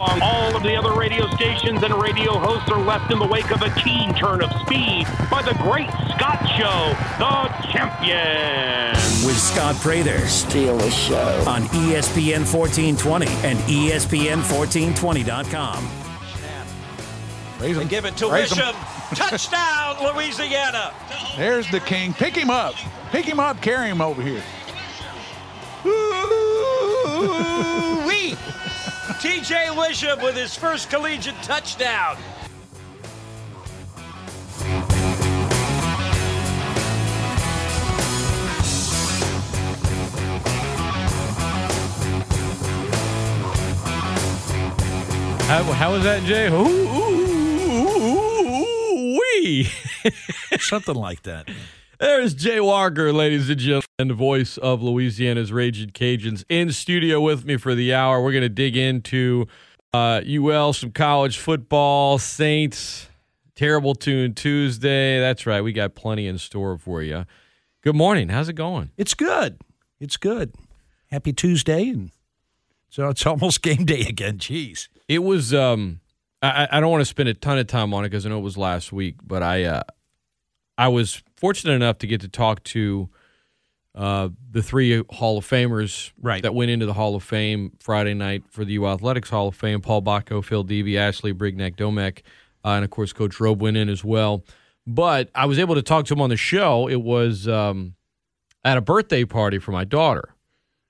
All of the other radio stations and radio hosts are left in the wake of a keen turn of speed by the great Scott Show, the champion. With Scott Prather. Steal the show. On ESPN 1420 and ESPN1420.com. Raise him. give it to Raise. Wisham. Touchdown, Louisiana. There's the king. Pick him up. Pick him up. Carry him over here. Ooh-wee. TJ Wisham with his first collegiate touchdown. How, how was that, Jay? Ooh, ooh, ooh, ooh, wee. Something like that. There's Jay Walker, ladies and gentlemen, the voice of Louisiana's Raging Cajuns, in studio with me for the hour. We're going to dig into uh, UL, some college football, Saints, terrible tune Tuesday. That's right. We got plenty in store for you. Good morning. How's it going? It's good. It's good. Happy Tuesday, and so it's almost game day again. Jeez. It was. Um, I, I don't want to spend a ton of time on it because I know it was last week, but I, uh, I was fortunate enough to get to talk to uh, the three Hall of Famers Right. that went into the Hall of Fame Friday night for the U Athletics Hall of Fame. Paul Bako, Phil Devey, Ashley Brignac Domek, uh, and of course Coach Robe went in as well. But I was able to talk to him on the show. It was um, at a birthday party for my daughter.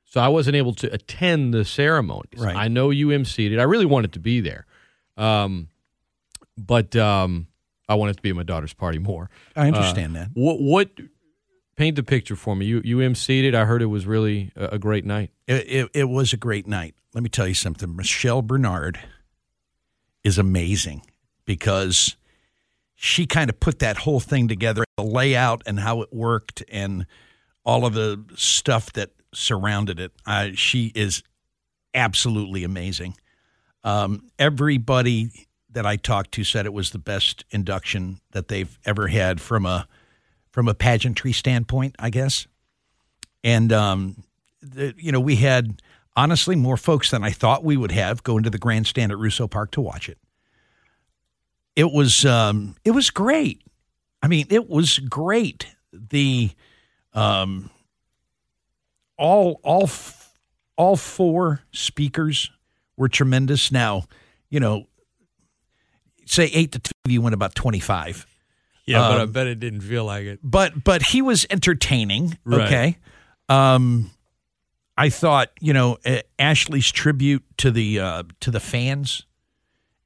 So I wasn't able to attend the ceremonies. Right. I know you emceed it. I really wanted to be there. Um, but um, I wanted to be at my daughter's party more. I understand that. What what paint the picture for me? You you emceed it. I heard it was really a, a great night. It, it, it was a great night. Let me tell you something. Michelle Bernard is amazing because she kind of put that whole thing together, the layout and how it worked, and all of the stuff that surrounded it. Uh, she is absolutely amazing. Um, everybody that I talked to said it was the best induction that they've ever had from a from a pageantry standpoint, I guess. And um, the, you know, we had honestly more folks than I thought we would have go into the grandstand at Russo Park to watch it. It was um, it was great. I mean, it was great. The um, all all all four speakers were tremendous. Now, you know, say eight to two, you went about twenty five. Yeah, but I Um, bet it didn't feel like it. but but he was entertaining. Right. Okay. Um, I thought you know uh, Ashley's tribute to the uh, to the fans,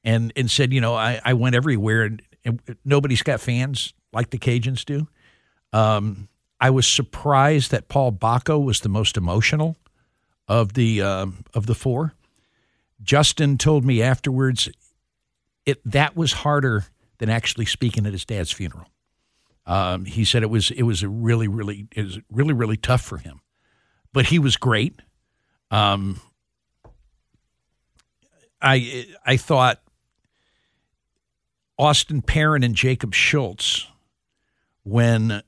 and and said you know I, I went everywhere and, and nobody's got fans like the Cajuns do. Um, I was surprised that Paul Bako was the most emotional of the um of the four. Justin told me afterwards it that was harder than actually speaking at his dad's funeral. Um, he said it was it was really really it was really really tough for him, but he was great. Um, I I thought Austin Perrin and Jacob Schultz when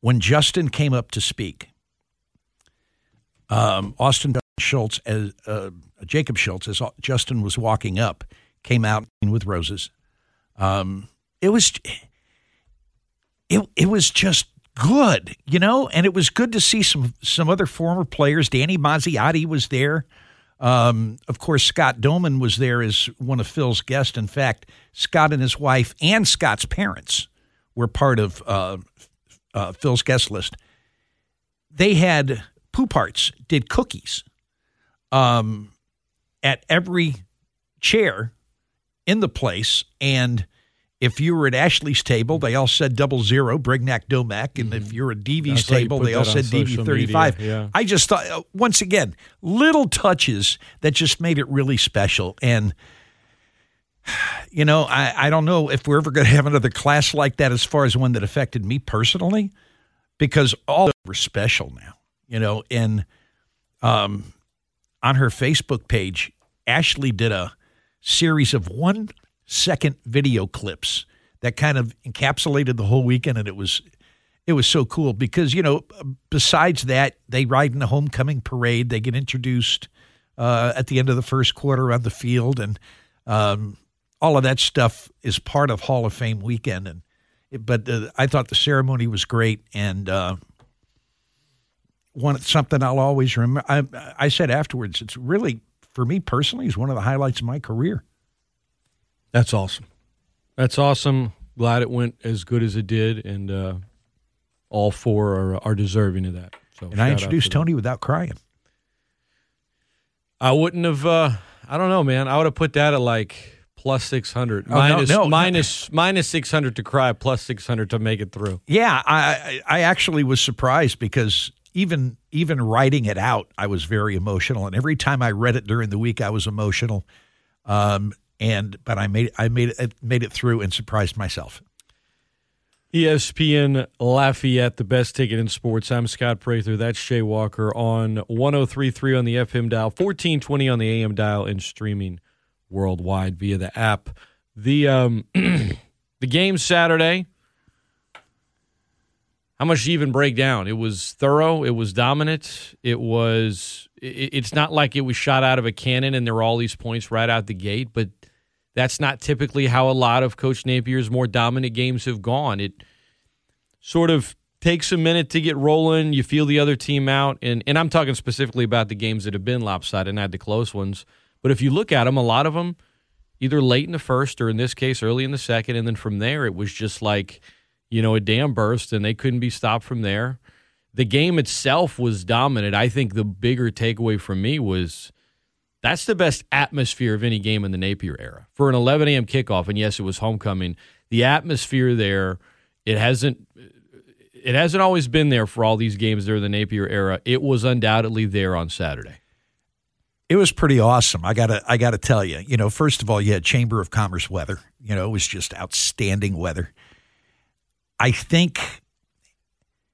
when Justin came up to speak. Um, Austin Schultz as uh, Jacob Schultz as Justin was walking up came out with roses. Um, it was it it was just good, you know, and it was good to see some some other former players. Danny Mazziotti was there. Um, of course, Scott Dohmann was there as one of Phil's guests. In fact, Scott and his wife and Scott's parents were part of uh, uh, Phil's guest list. They had poop hearts, did cookies um, at every chair in the place. And if you were at Ashley's table, they all said double zero, Brignac Domac. And if you're at DV's Mm-hmm. I saw you table, they all said DV 35. yeah. I just thought, uh, once again, little touches that just made it really special. And, you know, I, I don't know if we're ever going to have another class like that as far as one that affected me personally, because all of them were special now, you know. And um, on her Facebook page, Ashley did a series of one second video clips that kind of encapsulated the whole weekend, and it was it was so cool because you know besides that they ride in the homecoming parade, they get introduced uh, at the end of the first quarter on the field, and um, all of that stuff is part of Hall of Fame weekend. And but uh, I thought the ceremony was great, and uh, one something I'll always remember. I, I said afterwards, it's really for me personally is one of the highlights of my career. That's awesome. That's awesome. Glad it went as good as it did, and uh, all four are, are deserving of that. So, and I introduced Tony without crying. I wouldn't have. Uh, I don't know, man. I would have put that at like plus six hundred, oh, minus, no, no, minus, minus six hundred to cry, plus six hundred to make it through. Yeah, I I actually was surprised because even even writing it out, I was very emotional, and every time I read it during the week, I was emotional. Um, and but I made I made it made it through and surprised myself. ESPN Lafayette, the best ticket in sports. I'm Scott Prather. That's Jay Walker on 1033 on the FM dial, 1420 on the AM dial, and streaming worldwide via the app. The um, the game Saturday. How much you even break down? It was thorough. It was dominant. It was. It, it's not like it was shot out of a cannon and there were all these points right out the gate, but that's not typically how a lot of Coach Napier's more dominant games have gone. It sort of takes a minute to get rolling. You feel the other team out, and and I'm talking specifically about the games that have been lopsided, not the close ones. But if you look at them, a lot of them either late in the first or in this case early in the second, and then from there it was just like you know a dam burst, and they couldn't be stopped from there. The game itself was dominant. I think the bigger takeaway from me was that's the best atmosphere of any game in the Napier era for an 11 a.m. kickoff. And yes, it was homecoming. The atmosphere there, it hasn't. It hasn't always been there for all these games during the Napier era. It was undoubtedly there on Saturday. It was pretty awesome. I gotta, I gotta tell you. You know, first of all, you had Chamber of Commerce weather. You know, it was just outstanding weather. I think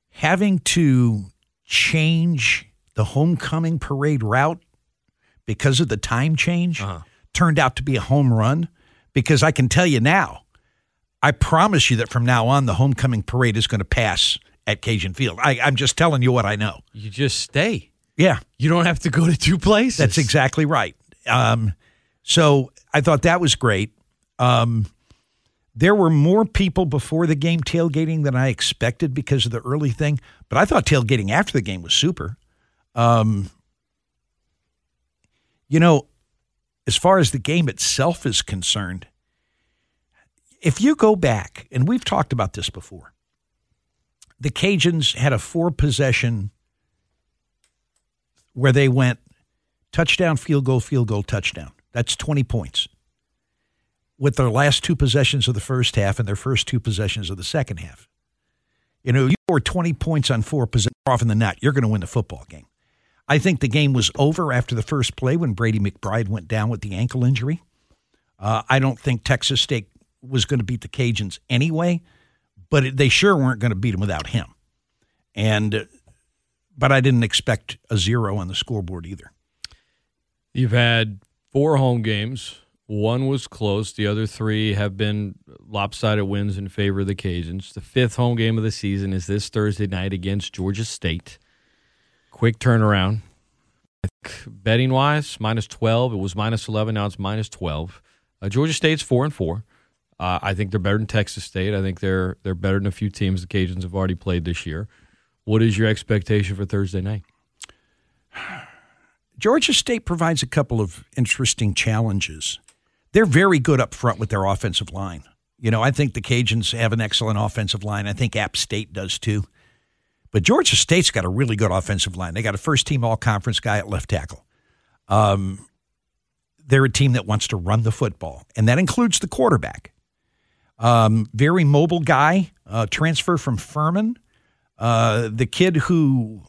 having to change the homecoming parade route because of the time change uh-huh. turned out to be a home run because I can tell you now, I promise you that from now on, the homecoming parade is going to pass at Cajun Field. I, am just telling you what I know. You just stay. Yeah. You don't have to go to two places. That's exactly right. Um, so I thought that was great. Um, there were more people before the game tailgating than I expected because of the early thing, but I thought tailgating after the game was super. Um, you know, as far as the game itself is concerned, if you go back, and we've talked about this before, the Cajuns had a four possession where they went touchdown, field goal, field goal, touchdown. That's 20 points. With their last two possessions of the first half and their first two possessions of the second half. You know, you score 20 points on four possessions more often than not, you're going to win the football game. I think the game was over after the first play when Brady McBride went down with the ankle injury. Uh, I don't think Texas State was going to beat the Cajuns anyway, but it, they sure weren't going to beat them without him. And but I didn't expect a zero on the scoreboard either. You've had four home games. One was close. The other three have been lopsided wins in favor of the Cajuns. The fifth home game of the season is this Thursday night against Georgia State. Quick turnaround. betting wise, minus 12. It was minus 11. Now it's minus 12. Uh, Georgia State's 4 and 4. Uh, I think they're better than Texas State. I think they're they're better than a few teams the Cajuns have already played this year. What is your expectation for Thursday night? Georgia State provides a couple of interesting challenges. They're very good up front with their offensive line. You know, I think the Cajuns have an excellent offensive line. I think App State does too. But Georgia State's got a really good offensive line. They got a first team all conference guy at left tackle. Um, they're a team that wants to run the football, and that includes the quarterback. Um, very mobile guy, uh, transfer from Furman. Uh, the kid who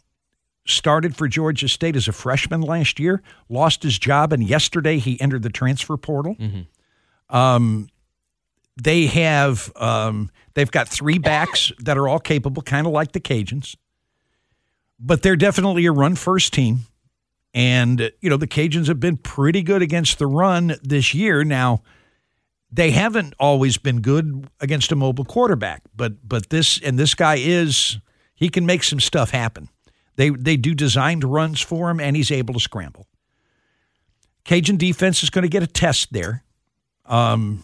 started for Georgia State as a freshman last year lost his job, and yesterday he entered the transfer portal. Mm-hmm. Um, they have um, they've got three backs that are all capable, kind of like the Cajuns, but they're definitely a run first team. And you know the Cajuns have been pretty good against the run this year. Now they haven't always been good against a mobile quarterback, but but this and this guy is he can make some stuff happen. They they do designed runs for him, and he's able to scramble. Cajun defense is going to get a test there. Um,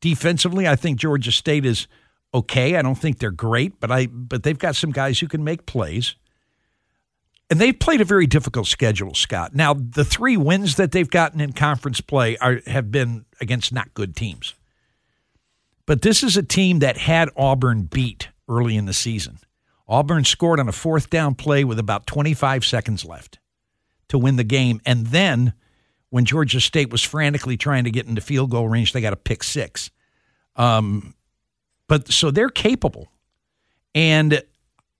defensively, I think Georgia State is okay. I don't think they're great, but I but they've got some guys who can make plays. And they've played a very difficult schedule, Scott. Now, the three wins that they've gotten in conference play are have been against not good teams. But this is a team that had Auburn beat early in the season. Auburn scored on a fourth down play with about 25 seconds left to win the game. And then when Georgia State was frantically trying to get into field goal range, they got a pick six. Um, but so they're capable. And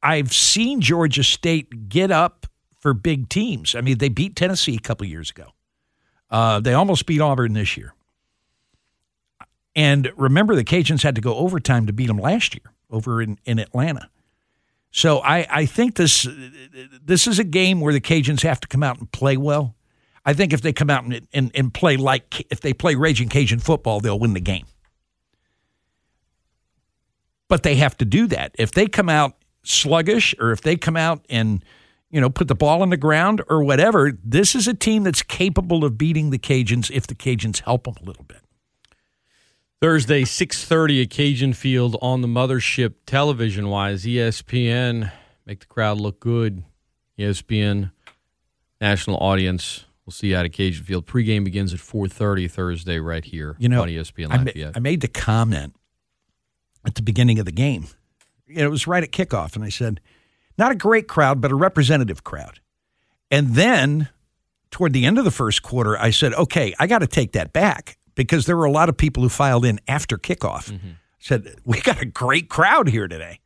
I've seen Georgia State get up for big teams. I mean, they beat Tennessee a couple years ago. Uh, they almost beat Auburn this year. And remember, the Cajuns had to go overtime to beat them last year over in, in Atlanta. So I, I think this this is a game where the Cajuns have to come out and play well. I think if they come out and, and, and play like if they play Raging Cajun football, they'll win the game. But they have to do that. If they come out sluggish or if they come out and you know put the ball on the ground or whatever, this is a team that's capable of beating the Cajuns if the Cajuns help them a little bit. Thursday, 6.30 at Cajun Field on the mothership television-wise. ESPN, make the crowd look good. ESPN, national audience. We'll see you out at Cajun Field. Pregame begins at 4.30 Thursday right here You know, on ESPN I, ma- I made the comment at the beginning of the game. It was right at kickoff, and I said, not a great crowd, but a representative crowd. And then toward the end of the first quarter, I said, okay, I got to take that back because there were a lot of people who filed in after kickoff. Said, we got a great crowd here today.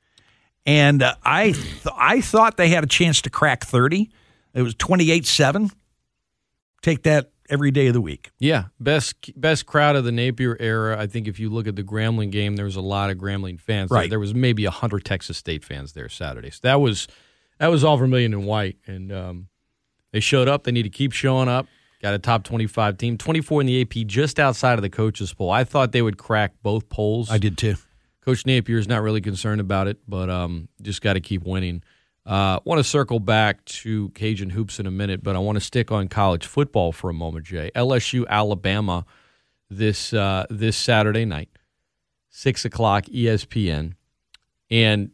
And uh, I, th- I thought they had a chance to crack 30. It was 28 7. Take that every day of the week. Yeah, best best crowd of the Napier era. I think if you look at the Grambling game, there was a lot of Grambling fans. There- Right. There, was maybe hundred Texas State fans there Saturday. So that was that was all Vermilion and White, and um, they showed up. They need to keep showing up. Got a top twenty-five team, twenty-four in the AP, just outside of the coaches poll. I thought they would crack both polls. I did too. Coach Napier is not really concerned about it, but um, just got to keep winning. Uh, want to circle back to Cajun hoops in a minute, but I want to stick on college football for a moment, Jay. LSU Alabama this uh, this Saturday night, six o'clock ESPN, and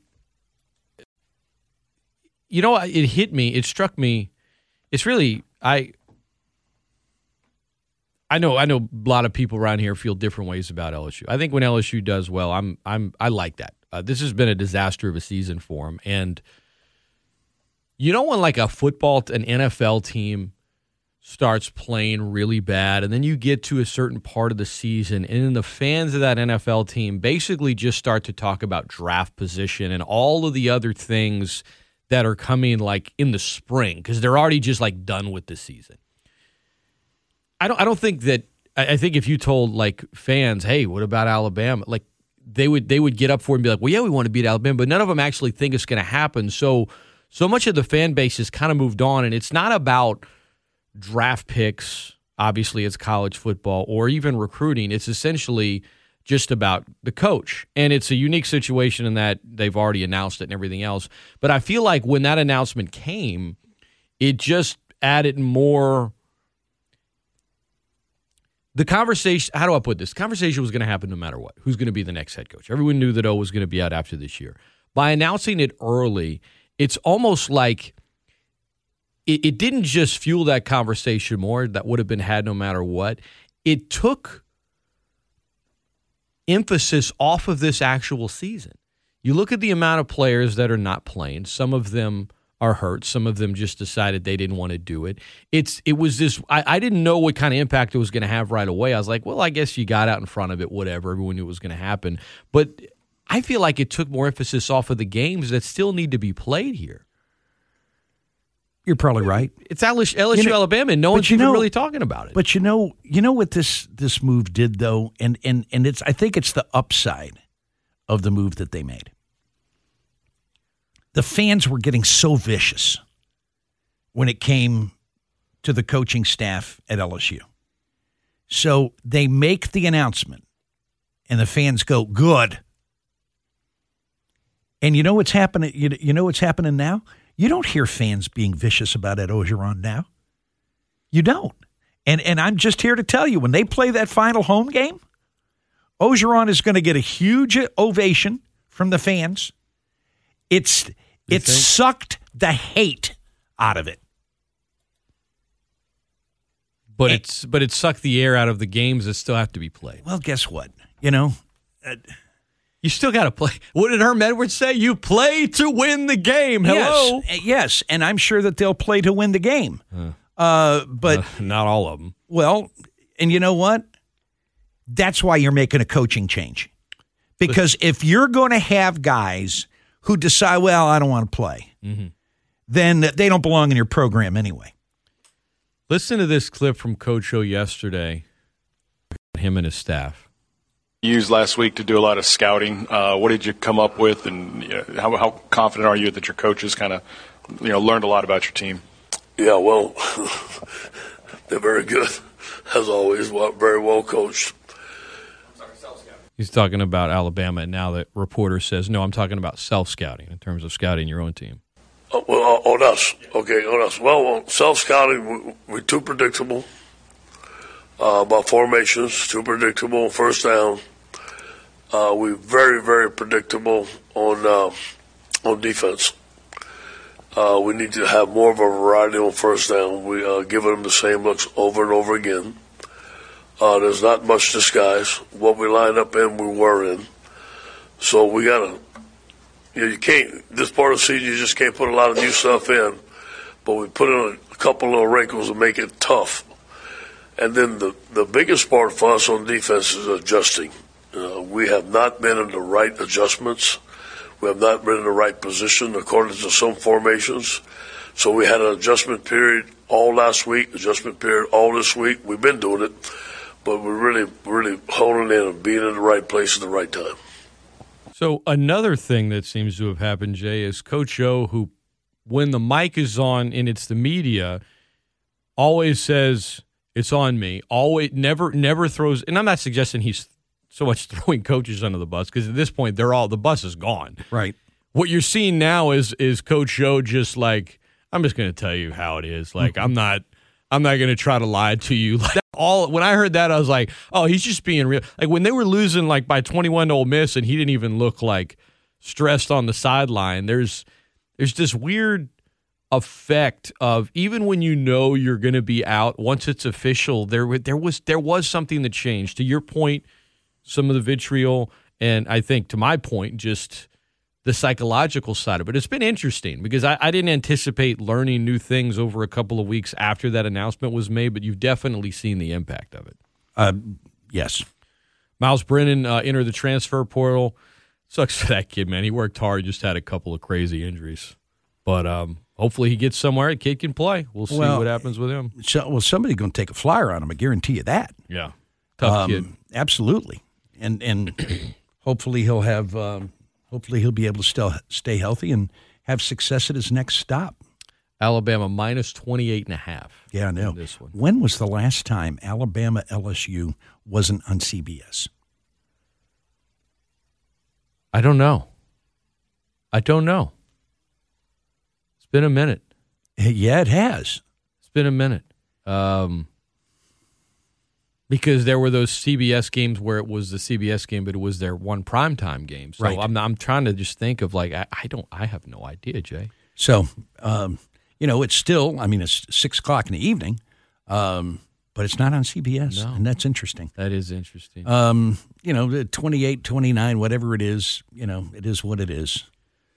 you know it hit me. It struck me. It's really I. I know I know a lot of people around here feel different ways about LSU. I think when LSU does well, I'm I'm I like that. Uh, this has been a disaster of a season for them, and you know when like a football, an NFL team starts playing really bad, and then you get to a certain part of the season, and then the fans of that NFL team basically just start to talk about draft position and all of the other things that are coming like in the spring because they're already just like done with the season. I don't I don't think that I, I think if you told like fans, hey, what about Alabama? Like they would they would get up for it and be like, well, yeah, we want to beat Alabama, but none of them actually think it's going to happen. So so much of the fan base has kind of moved on, and it's not about draft picks. Obviously, it's college football or even recruiting. It's essentially just about the coach. And it's a unique situation in that they've already announced it and everything else. But I feel like when that announcement came, it just added more the conversation how do I put this? Conversation was going to happen no matter what. Who's going to be the next head coach? Everyone knew that O was going to be out after this year. By announcing it early, it's almost like it, it didn't just fuel that conversation more that would have been had no matter what. It took emphasis off of this actual season. You look at the amount of players that are not playing. Some of them are hurt. Some of them just decided they didn't want to do it. It's it was this. I, I didn't know what kind of impact it was going to have right away. I was like, well, I guess you got out in front of it. Whatever. Everyone knew it was going to happen. But I feel like it took more emphasis off of the games that still need to be played here. You're probably right. It's LSU, LSU You know- Alabama, and no one's even know- really talking about it. But you know, you know what this this move did though, and and and it's I think it's the upside of the move that they made. The fans were getting so vicious when it came to the coaching staff at LSU. So they make the announcement and the fans go, "Good." And you know what's happening you, know what's happening now? You don't hear fans being vicious about Ed Orgeron now. You don't. And and I'm just here to tell you when they play that final home game, Orgeron is going to get a huge ovation from the fans. It's it think? sucked the hate out of it. But it's but it sucked the air out of the games that still have to be played. Well, guess what? You know, You still got to play. What did Herm Edwards say? You play to win the game. Hello. yes, yes, and I'm sure that they'll play to win the game. Uh, but Not all of them. Well, and you know what? That's why you're making a coaching change. Because if you're going to have guys who decide, well, I don't want to play, then they don't belong in your program anyway. Listen to this clip from Coach O yesterday. Him and his staff. used last week to do a lot of scouting. Uh, what did you come up with, and you know, how, how confident are you that your coaches kind of, you know, learned a lot about your team? Yeah, well, they're very good, as always. Well, very well coached. He's talking about Alabama, and now the reporter says, "No, I'm talking about self scouting in terms of scouting your own team." Uh, well, uh, on us, okay, on us. Well, self scouting, we, we're too predictable uh, about formations. Too predictable first down. Uh, we're very, very predictable on uh, on defense. Uh, we need to have more of a variety on first down. We uh, giving them the same looks over and over again. Uh, there's not much disguise. What we line up in, we were in. So we gotta. You, know, you can't. This part of the season, you just can't put a lot of new stuff in. But we put in a, couple little wrinkles to make it tough. And then the the biggest part for us on defense is adjusting. Uh, we have not been in the right adjustments. We have not been in the right position according to some formations. So we had an adjustment period all last week, adjustment period all this week. We've been doing it, but we're really, really honing in and being in the right place at the right time. So another thing that seems to have happened, Jay, is Coach O, who, when the mic is on and it's the media, always says it's on me. Always, never, never throws. And I'm not suggesting he's so much throwing coaches under the bus because at this point they're all the bus is gone. Right. What you're seeing now is is Coach O just like I'm just going to tell you how it is. Like mm-hmm. I'm not. I'm not going to try to lie to you. Like all when I heard that, I was like, "Oh, he's just being real." Like when they were losing like by 21 to Ole Miss, and he didn't even look like stressed on the sideline. There's there's this weird effect of even when you know you're going to be out once it's official. There there was there was something that changed. To your point, some of the vitriol, and I think to my point, just the psychological side of it. It's been interesting because I, I, didn't anticipate learning new things over a couple of weeks after that announcement was made, but you've definitely seen the impact of it. Uh, yes. Miles Brennan uh, entered the transfer portal. Sucks for that kid, man. He worked hard, just had a couple of crazy injuries. But um, hopefully he gets somewhere. The kid can play. We'll see Well, what happens with him. So, well, somebody's going to take a flyer on him. I guarantee you that. Yeah. Tough Um, kid. Absolutely. And and hopefully he'll have. Um, hopefully he'll be able to still stay healthy and have success at his next stop. Alabama minus 28 and a half. Yeah, I know. This one. When was the last time Alabama LSU wasn't on CBS? I don't know. I don't know. It's been a minute. Yeah, it has. It's been a minute. Um, because there were those CBS games where it was the CBS game, but it was their one primetime game. So Right. I'm I'm trying to just think of like I, I don't I have no idea, Jay. So, um, you know, it's still. I mean, it's six o'clock in the evening, um, but it's not on CBS, No. and that's interesting. That is interesting. Um, you know, the 28, 29, whatever it is, you know, it is what it is.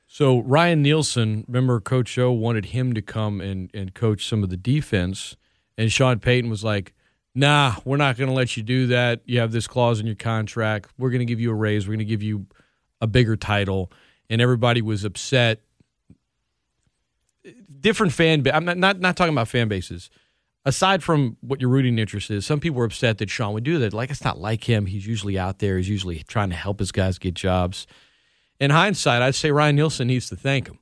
So Ryan Nielsen, remember Coach O wanted him to come and, and coach some of the defense, and Sean Payton was like, "Nah, we're not going to let you do that. You have this clause in your contract. We're going to give you a raise. We're going to give you a bigger title." And everybody was upset. Different fan. Ba- I'm not, not not talking about fan bases. Aside from what your rooting interest is, some people were upset that Sean would do that. Like it's not like him. He's usually out there. He's usually trying to help his guys get jobs in hindsight, I'd say Ryan Nielsen needs to thank him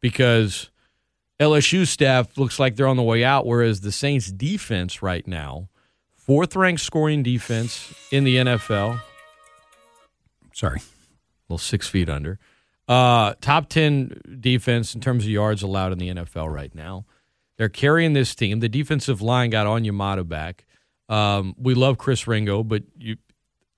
because LSU staff looks like they're on the way out, whereas the Saints defense right now, fourth ranked scoring defense in the NFL, Sorry. well, six feet under, uh, top 10 defense in terms of yards allowed in the NFL right now. They're carrying this team. The defensive line got on Onyemata back. Um, we love Chris Ringo, but you,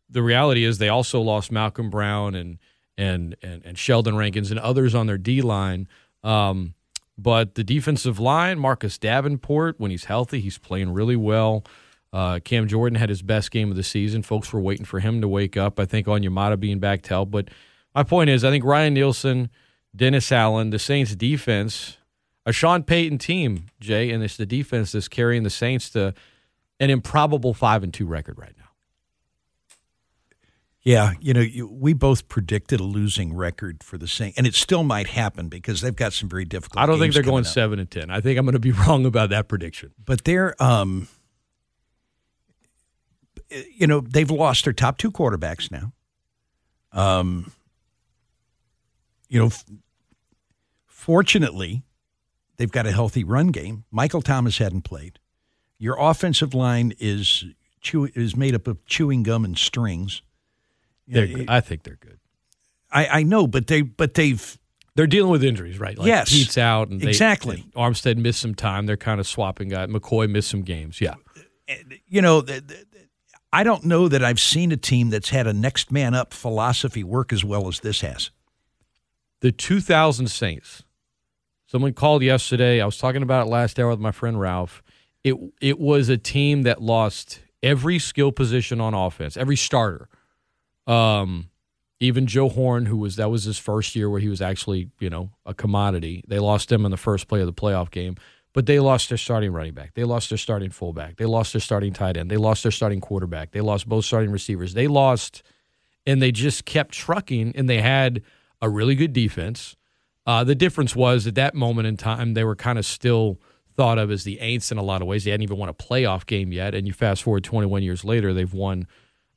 the reality is they also lost Malcolm Brown and and and, and Sheldon Rankins and others on their D line. Um, but the defensive line, Marcus Davenport, when he's healthy, he's playing really well. Uh, Cam Jordan had his best game of the season. Folks were waiting for him to wake up. I think Onyemata being back to help. But my point is, I think Ryan Nielsen, Dennis Allen, the Saints defense, a Sean Payton team, Jay, and it's the defense that's carrying the Saints to an improbable five and two record right now. Yeah, you know, you, we both predicted a losing record for the Saints, and it still might happen because they've got some very difficult. I don't think they're going up. seven and ten. I think I'm going to be wrong about that prediction. but they're um you know they've lost their top two quarterbacks now um you know f- fortunately they've got a healthy run game michael thomas hadn't played your offensive line is chew- is made up of chewing gum and strings They're, Yeah, I think they're good. i i know but they but they've They're dealing with injuries, right? Like Yes. Peat's out, and they, Exactly. and Armstead missed some time. They're kind of swapping guys. McCoy missed some games. Yeah, uh, uh, you know, th- th- th- I don't know that I've seen a team that's had a next man up philosophy work as well as this has. the 2000 Saints. Someone called yesterday. I was talking about it last hour with my friend Ralph. It it was a team that lost every skill position on offense, every starter. Um, even Joe Horn, who was that was his first year where he was actually you know a commodity. They lost him in the first play of the playoff game, but they lost their starting running back. They lost their starting fullback. They lost their starting tight end. They lost their starting quarterback. They lost both starting receivers. They lost, and they just kept trucking. And they had a really good defense. Uh, the difference was at that moment in time, they were kind of still thought of as the Aints in a lot of ways. They hadn't even won a playoff game yet. And you fast forward 21 years later, they've won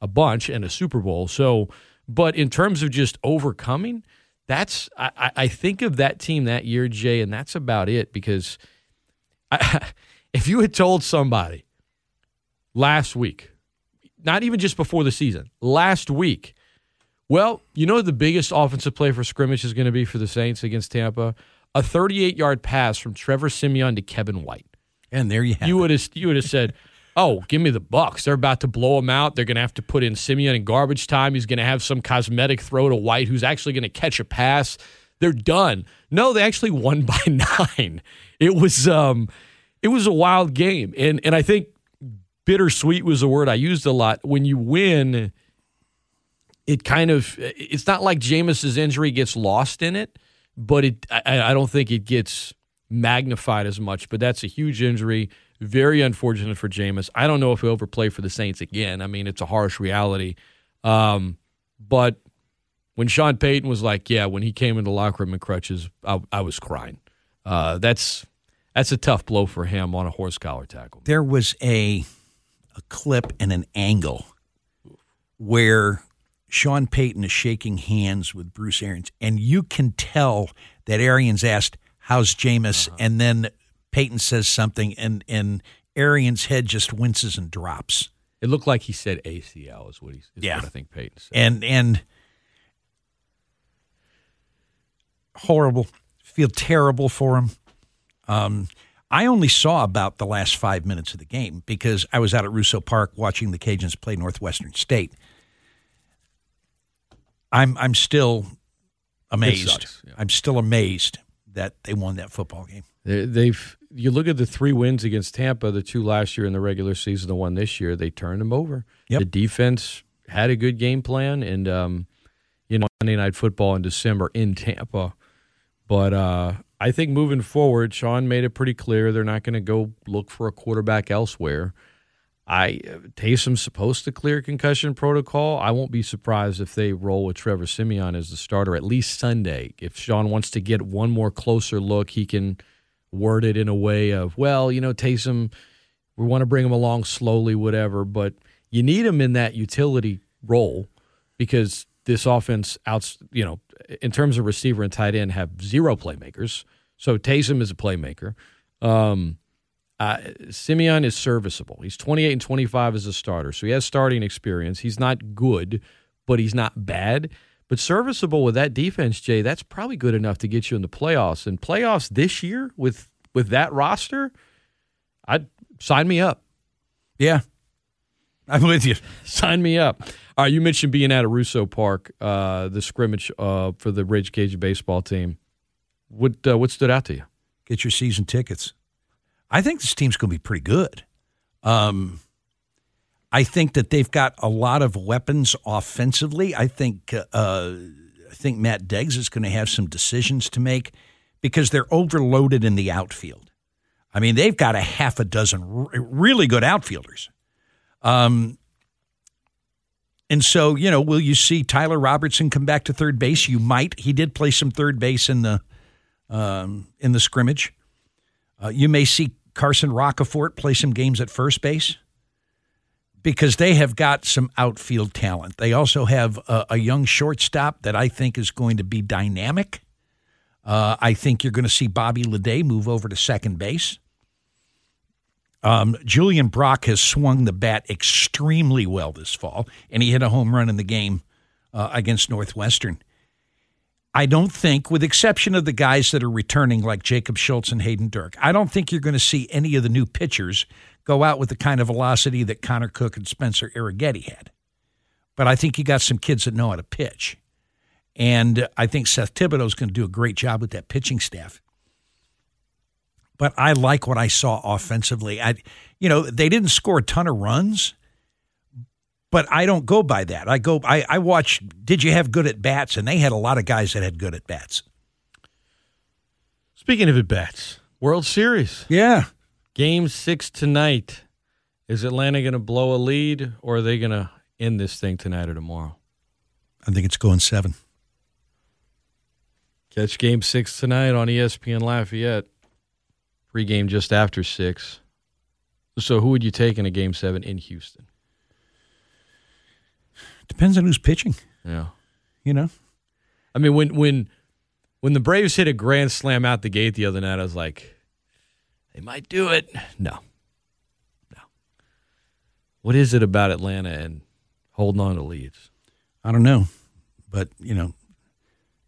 a bunch and a Super Bowl. So, but in terms of just overcoming, that's, I, I- think of that team that year, Jay, and that's about it because I, if you had told somebody last week, not even just before the season, last week, well, you know the biggest offensive play for scrimmage is going to be for the Saints against Tampa? A 38 yard pass from Trevor Siemian to Kevin White. And there you have You it. would have you would have said, "Oh, give me the Bucks. They're about to blow him out. They're going to have to put in Siemian in garbage time. He's going to have some cosmetic throw to White, who's actually going to catch a pass. They're done." No, they actually won by nine. It was um, it was a wild game, and and I think bittersweet was a word I used a lot. When you win, it kind of it's not like Jameis's injury gets lost in it, but it I, I don't think it gets magnified as much. But that's a huge injury. Very unfortunate for Jameis. I don't know if he'll ever play for the Saints again. I mean, it's a harsh reality. Um, but when Sean Payton was like, "Yeah," when he came into the locker room in crutches, I, I was crying. Uh, that's that's a tough blow for him on a horse collar tackle. there was a a clip and an angle where Sean Payton is shaking hands with Bruce Arians, and you can tell that Arians asked, "How's Jameis?" and then Payton says something, and and Arians' head just winces and drops. It looked like he said ACL is what he is Yeah. what I think Payton said. and and horrible. Feel terrible for him. Um, I only saw about the last five minutes of the game because I was out at Russo Park watching the Cajuns play Northwestern State. I'm I'm still amazed. yeah. I'm still amazed that they won that football game. They- They've you look at the three wins against Tampa, the two last year in the regular season, the one this year, they turned them over. Yep. The defense had a good game plan, and um, you know Monday Night Football in December in Tampa. But uh, I think moving forward, Sean made it pretty clear they're not going to go look for a quarterback elsewhere. I Taysom's supposed to clear concussion protocol. I won't be surprised if they roll with Trevor Siemian as the starter at least Sunday. If Sean wants to get one more closer look, he can word it in a way of, well, you know, Taysom, we want to bring him along slowly, whatever. But you need him in that utility role because this offense, outs, you know, in terms of receiver and tight end, have zero playmakers. So Taysom is a playmaker. Um, uh, Siemian is serviceable. He's 28 and 25 as a starter, so he has starting experience. He's not good, but he's not bad. But serviceable with that defense, Jay, that's probably good enough to get you in the playoffs. And playoffs this year with with that roster, I'd sign me up. Yeah, I'm with you. Sign me up. All right, you mentioned being at a Russo Park, uh, the scrimmage uh, for the Rage Cajun baseball team. What uh, what stood out to you? Get your season tickets. I think this team's going to be pretty good. Um, I think that they've got a lot of weapons offensively. I think uh, I think Matt Deggs is going to have some decisions to make because they're overloaded in the outfield. I mean, they've got a half a dozen really good outfielders. Um, and so, you know, will you see Tyler Robertson come back to third base? You might. He did play some third base in the um, in the scrimmage. Uh, you may see Carson Roccaforte play some games at first base because they have got some outfield talent. They also have a, a young shortstop that I think is going to be dynamic. Uh, I think you're going to see Bobby Leday move over to second base. Um, Julian Brock has swung the bat extremely well this fall, and he hit a home run in the game uh, against Northwestern. I don't think, with exception of the guys that are returning like Jacob Schultz and Hayden Durke, I don't think you're going to see any of the new pitchers go out with the kind of velocity that Connor Cook and Spencer Arrighetti had. But I think you got some kids that know how to pitch. And I think Seth Thibodeau is going to do a great job with that pitching staff. But I like what I saw offensively. I, you know, they didn't score a ton of runs, but I don't go by that. I go, I, I watch, did you have good at bats? And they had a lot of guys that had good at bats. Speaking of at bats, World Series. Yeah. Game six tonight. Is Atlanta going to blow a lead or are they going to end this thing tonight or tomorrow? I think it's going seven. Catch game six tonight on ESPN Lafayette. Pre-game just after six. So who would you take in a game seven in Houston? Depends on who's pitching, Yeah. you know? I mean, when when when the Braves hit a grand slam out the gate the other night, I was like, they might do it. No, no. What is it about Atlanta and holding on to leads? I don't know. But, you know,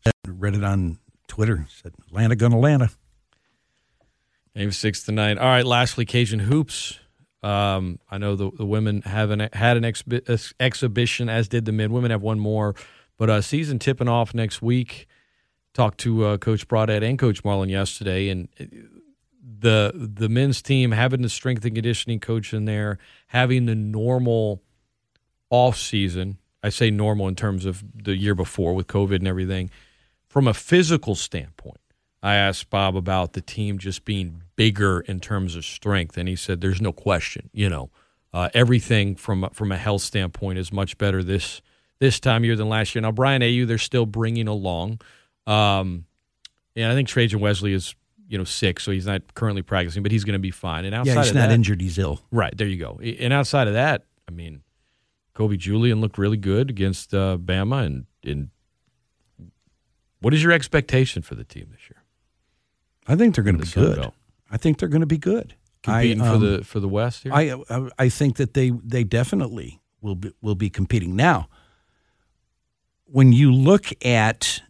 I read it on Twitter. Said Atlanta gonna Atlanta. Game six tonight. All right. Lastly, Cajun hoops. Um, I know the, the women have an, had an exhi- ex- exhibition, as did the men. Women have one more, but uh, season tipping off next week. Talked to uh, Coach Brodhead and Coach Marlin yesterday, and uh, the the men's team having the strength and conditioning coach in there, having the normal off season. I say normal in terms of the year before with COVID and everything. From a physical standpoint, I asked Bob about the team just being bigger in terms of strength, and he said, "There's no question. You know, uh, everything from from a health standpoint is much better this this time year than last year." Now, Brian Au, they're still bringing along, um, and I think Trajan Wesley is you know sick, so he's not currently practicing, but he's going to be fine. And outside Yeah, he's of not that, injured, he's ill. Right there, you go. And outside of that, I mean, Kobe Julian looked really good against uh, Bama, and and what is your expectation for the team this year? I think they're gonna in be Sun good. Belt? I think they're gonna be good. Competing I, for um, the for the West here. I, I I think that they they definitely will be will be competing now. When you look at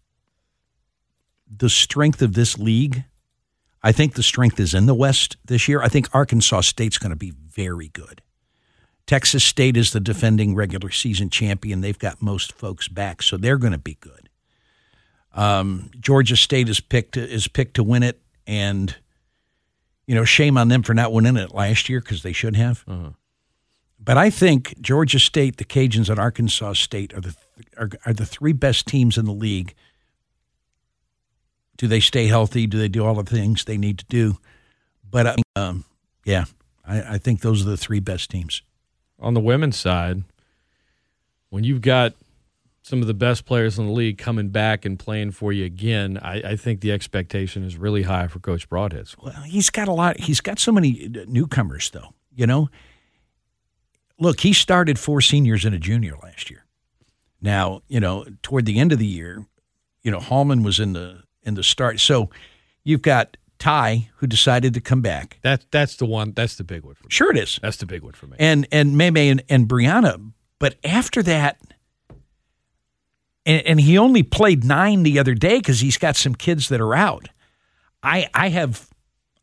the strength of this league, I think the strength is in the West this year. I think Arkansas State's going to be very good. Texas State is the defending regular season champion. They've got most folks back, so they're going to be good. Um, Georgia State is picked is picked to win it, and you know, shame on them for not winning it last year because they should have. But I think Georgia State, the Cajuns, and Arkansas State are the are, are the three best teams in the league. Do they stay healthy? Do they do all the things they need to do? But um, yeah, I, I think those are the three best teams. On the women's side, when you've got some of the best players in the league coming back and playing for you again, I, I think the expectation is really high for Coach Brodhead. Well, he's got a lot. He's got so many newcomers, though. You know, look, he started four seniors and a junior last year. Now, you know, toward the end of the year, you know, Hallman was in the in the start. So you've got Ty who decided to come back. That that's the one. That's the big one for me. Sure, it is. That's the big one for me. And and Meme and, and Brianna. But after that, and, and he only played nine the other day because he's got some kids that are out. I I have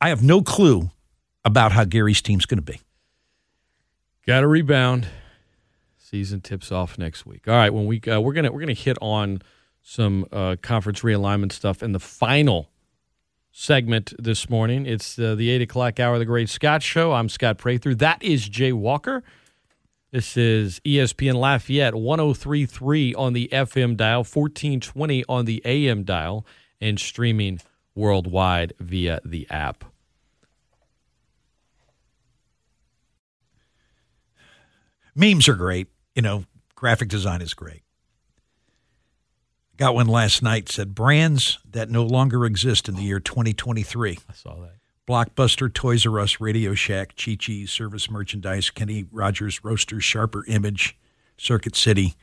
I have no clue about how Gary's team's going to be. Got to rebound. Season tips off next week. All right, when we uh, we're gonna we're gonna hit on some uh, conference realignment stuff in the final segment this morning. It's uh, the eight o'clock hour of the Great Scott Show. I'm Scott Prather. That is Jay Walker. This is ESPN Lafayette 1033 on the FM dial, 1420 on the AM dial, and streaming worldwide via the app. Memes are great. You know, graphic design is great. Got one last night said brands that no longer exist in the year 2023. I saw that. Blockbuster, Toys R Us, Radio Shack, Chi Chi, Service Merchandise, Kenny Rogers, Roasters, Sharper Image, Circuit City,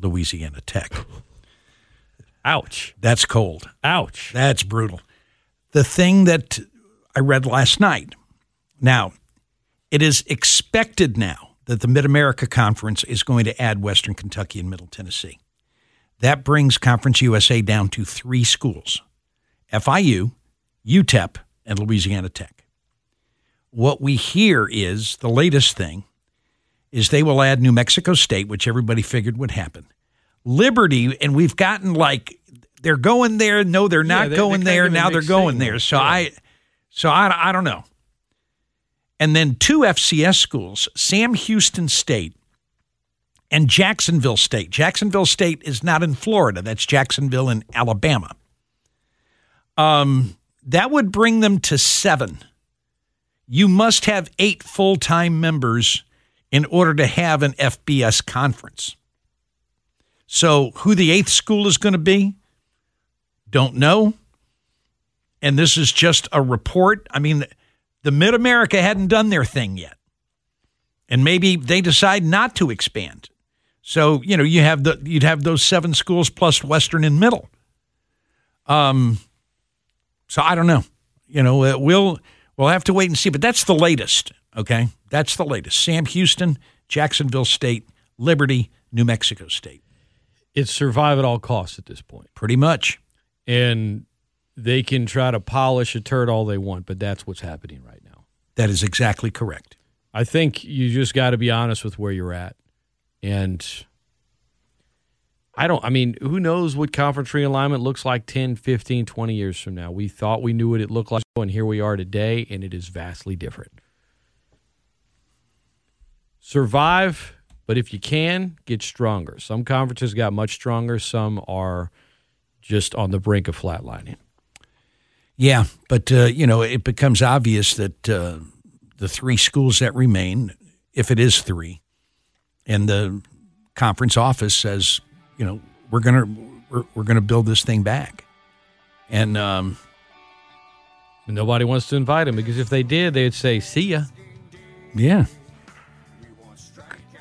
Louisiana Tech. Ouch. That's cold. Ouch. That's brutal. The thing that I read last night. Now, it is expected now that the Mid America Conference is going to add Western Kentucky and Middle Tennessee. That brings Conference USA down to three schools FIU, UTEP, and Louisiana Tech. What we hear is the latest thing is they will add New Mexico State, which everybody figured would happen. Liberty, and we've gotten like they're going there. No, they're not Yeah, they- going they there. Now they're going there. So Yeah. I, so I, I don't know. And then two FCS schools, Sam Houston State and Jacksonville State. Jacksonville State is not in Florida. That's Jacksonville in Alabama. Um, that would bring them to seven. You must have eight full time members in order to have an FBS conference. So, who the eighth school is going to be, don't know. And this is just a report. I mean, the Mid America hadn't done their thing yet. And maybe they decide not to expand. So, you know, you have the you'd have those seven schools plus Western and Middle. Um so I don't know. You know, uh, we'll we'll have to wait and see, but that's the latest, okay? That's the latest. Sam Houston, Jacksonville State, Liberty, New Mexico State. It's survive at all costs at this point. Pretty much. And they can try to polish a turd all they want, but that's what's happening right now. That is exactly correct. I think you just got to be honest with where you're at. And I don't, I mean, who knows what conference realignment looks like 10, 15, 20 years from now? We thought we knew what it looked like, and here we are today, and it is vastly different. Survive, but if you can, get stronger. Some conferences got much stronger, some are just on the brink of flatlining. Yeah, but uh, you know, it becomes obvious that uh, the three schools that remain, if it is three, and the conference office says, you know, we're gonna we're, we're gonna build this thing back, and um, Nobody wants to invite him because if they did, they'd say, see ya. yeah,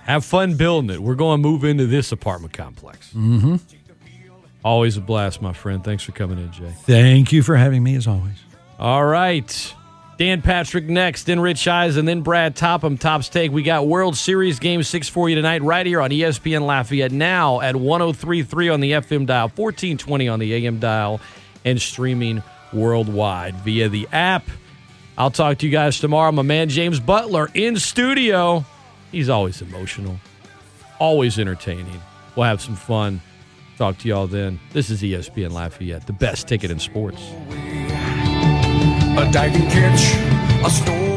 Have fun building it. We're going to move into this apartment complex. Mm-hmm. Always a blast, my friend. Thanks for coming in, Jay. thank you for having me as always. All right. Dan Patrick next, then Rich Eisen, and then Brad Topham. Top's take. We got World Series Game 6 for you tonight right here on ESPN Lafayette now at 1033 on the FM dial, 1420 on the AM dial, and streaming worldwide via the app. I'll talk to you guys tomorrow. My man James Butler in studio. He's always emotional, always entertaining. We'll have some fun. Talk to y'all then. This is ESPN Lafayette, the best ticket in sports. A diving catch, a storm.